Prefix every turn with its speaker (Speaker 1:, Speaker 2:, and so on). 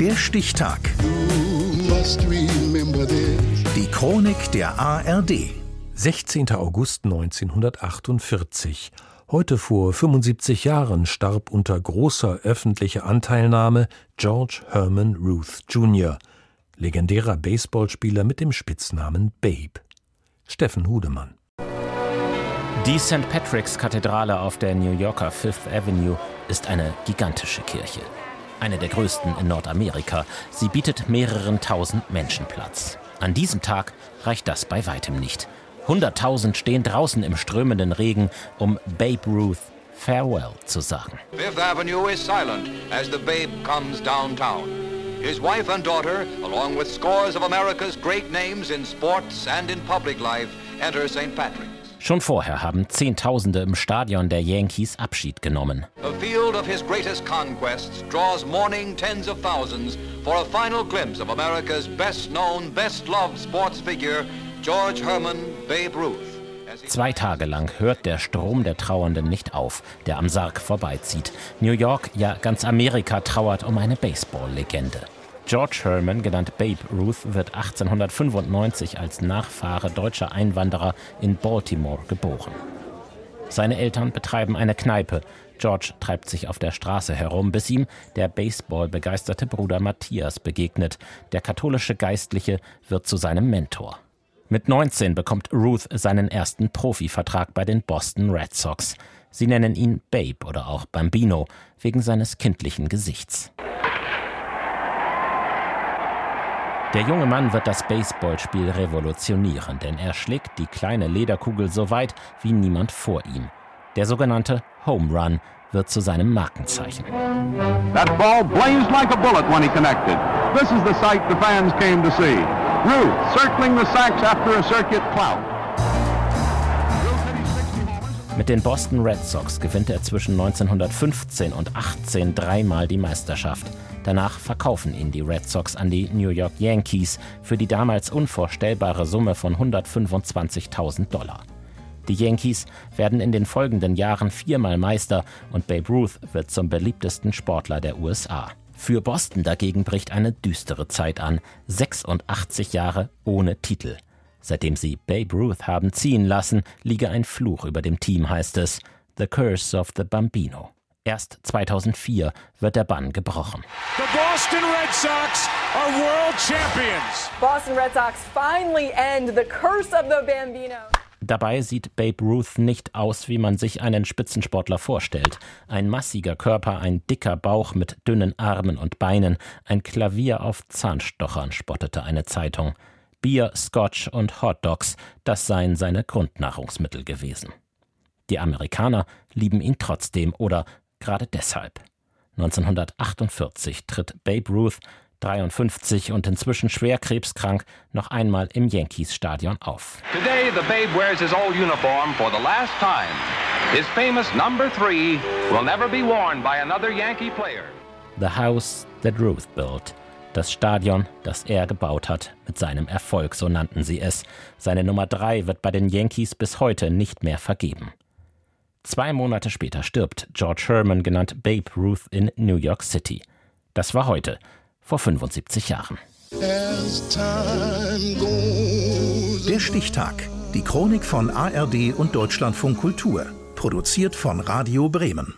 Speaker 1: Der Stichtag. Die Chronik der ARD.
Speaker 2: 16. August 1948. Heute vor 75 Jahren starb unter großer öffentlicher Anteilnahme George Herman Ruth Jr., legendärer Baseballspieler mit dem Spitznamen Babe. Steffen Hudemann.
Speaker 3: Die St. Patrick's Kathedrale auf der New Yorker Fifth Avenue ist eine gigantische Kirche. Eine der größten in Nordamerika. Sie bietet mehreren tausend Menschen Platz. An diesem Tag reicht das bei weitem nicht. Hunderttausend stehen draußen im strömenden Regen, um Babe Ruth Farewell zu sagen.
Speaker 4: Fifth Avenue is silent as the Babe comes downtown. His wife and daughter, along with scores of America's great names in sports and in public life, enter St. Patrick's.
Speaker 3: Schon vorher haben Zehntausende im Stadion der Yankees Abschied genommen.
Speaker 4: The field of his greatest conquests draws mourning tens of thousands for a final glimpse of America's best known, best loved sports figure, George Herman Babe Ruth.
Speaker 3: Zwei Tage lang hört der Strom der Trauernden nicht auf, der am Sarg vorbeizieht. New York, ja ganz Amerika trauert um eine Baseball-Legende. George Herman, genannt Babe Ruth, wird 1895 als Nachfahre deutscher Einwanderer in Baltimore geboren. Seine Eltern betreiben eine Kneipe. George treibt sich auf der Straße herum, bis ihm der Baseball-begeisterte Bruder Matthias begegnet. Der katholische Geistliche wird zu seinem Mentor. Mit 19 bekommt Ruth seinen ersten Profivertrag bei den Boston Red Sox. Sie nennen ihn Babe oder auch Bambino wegen seines kindlichen Gesichts. Der junge Mann wird das Baseballspiel revolutionieren, denn er schlägt die kleine Lederkugel so weit wie niemand vor ihm. Der sogenannte Home Run wird zu seinem Markenzeichen.
Speaker 5: That ball blazed like a bullet when he connected. This is the sight the fans came to see. Ruth circling the sacks after a circuit clout.
Speaker 3: Mit den Boston Red Sox gewinnt er zwischen 1915 und 18 dreimal die Meisterschaft. Danach verkaufen ihn die Red Sox an die New York Yankees für die damals unvorstellbare Summe von 125.000 Dollar. Die Yankees werden in den folgenden Jahren viermal Meister und Babe Ruth wird zum beliebtesten Sportler der USA. Für Boston dagegen bricht eine düstere Zeit an. 86 Jahre ohne Titel. Seitdem sie Babe Ruth haben ziehen lassen, liege ein Fluch über dem Team, heißt es. The Curse of the Bambino. Erst 2004 wird der Bann gebrochen.
Speaker 6: The Boston Red Sox are world champions.
Speaker 7: Boston Red Sox finally end the curse of the Bambino.
Speaker 3: Dabei sieht Babe Ruth nicht aus, wie man sich einen Spitzensportler vorstellt. Ein massiger Körper, ein dicker Bauch mit dünnen Armen und Beinen, ein Klavier auf Zahnstochern, spottete eine Zeitung. Bier, Scotch und Hot Dogs, das seien seine Grundnahrungsmittel gewesen. Die Amerikaner lieben ihn trotzdem oder gerade deshalb. 1948 tritt Babe Ruth, 53 und inzwischen schwer krebskrank, noch einmal im Yankees Stadion auf.
Speaker 8: Today the Babe wears his old uniform for the last time. His famous number three will never be worn by another Yankee player.
Speaker 3: The House that Ruth built. Das Stadion, das er gebaut hat, mit seinem Erfolg, so nannten sie es. Seine Nummer drei wird bei den Yankees bis heute nicht mehr vergeben. Zwei Monate später stirbt George Herman, genannt Babe Ruth, in New York City. Das war heute, vor 75 Jahren.
Speaker 1: Der Stichtag. Die Chronik von ARD und Deutschlandfunk Kultur. Produziert von Radio Bremen.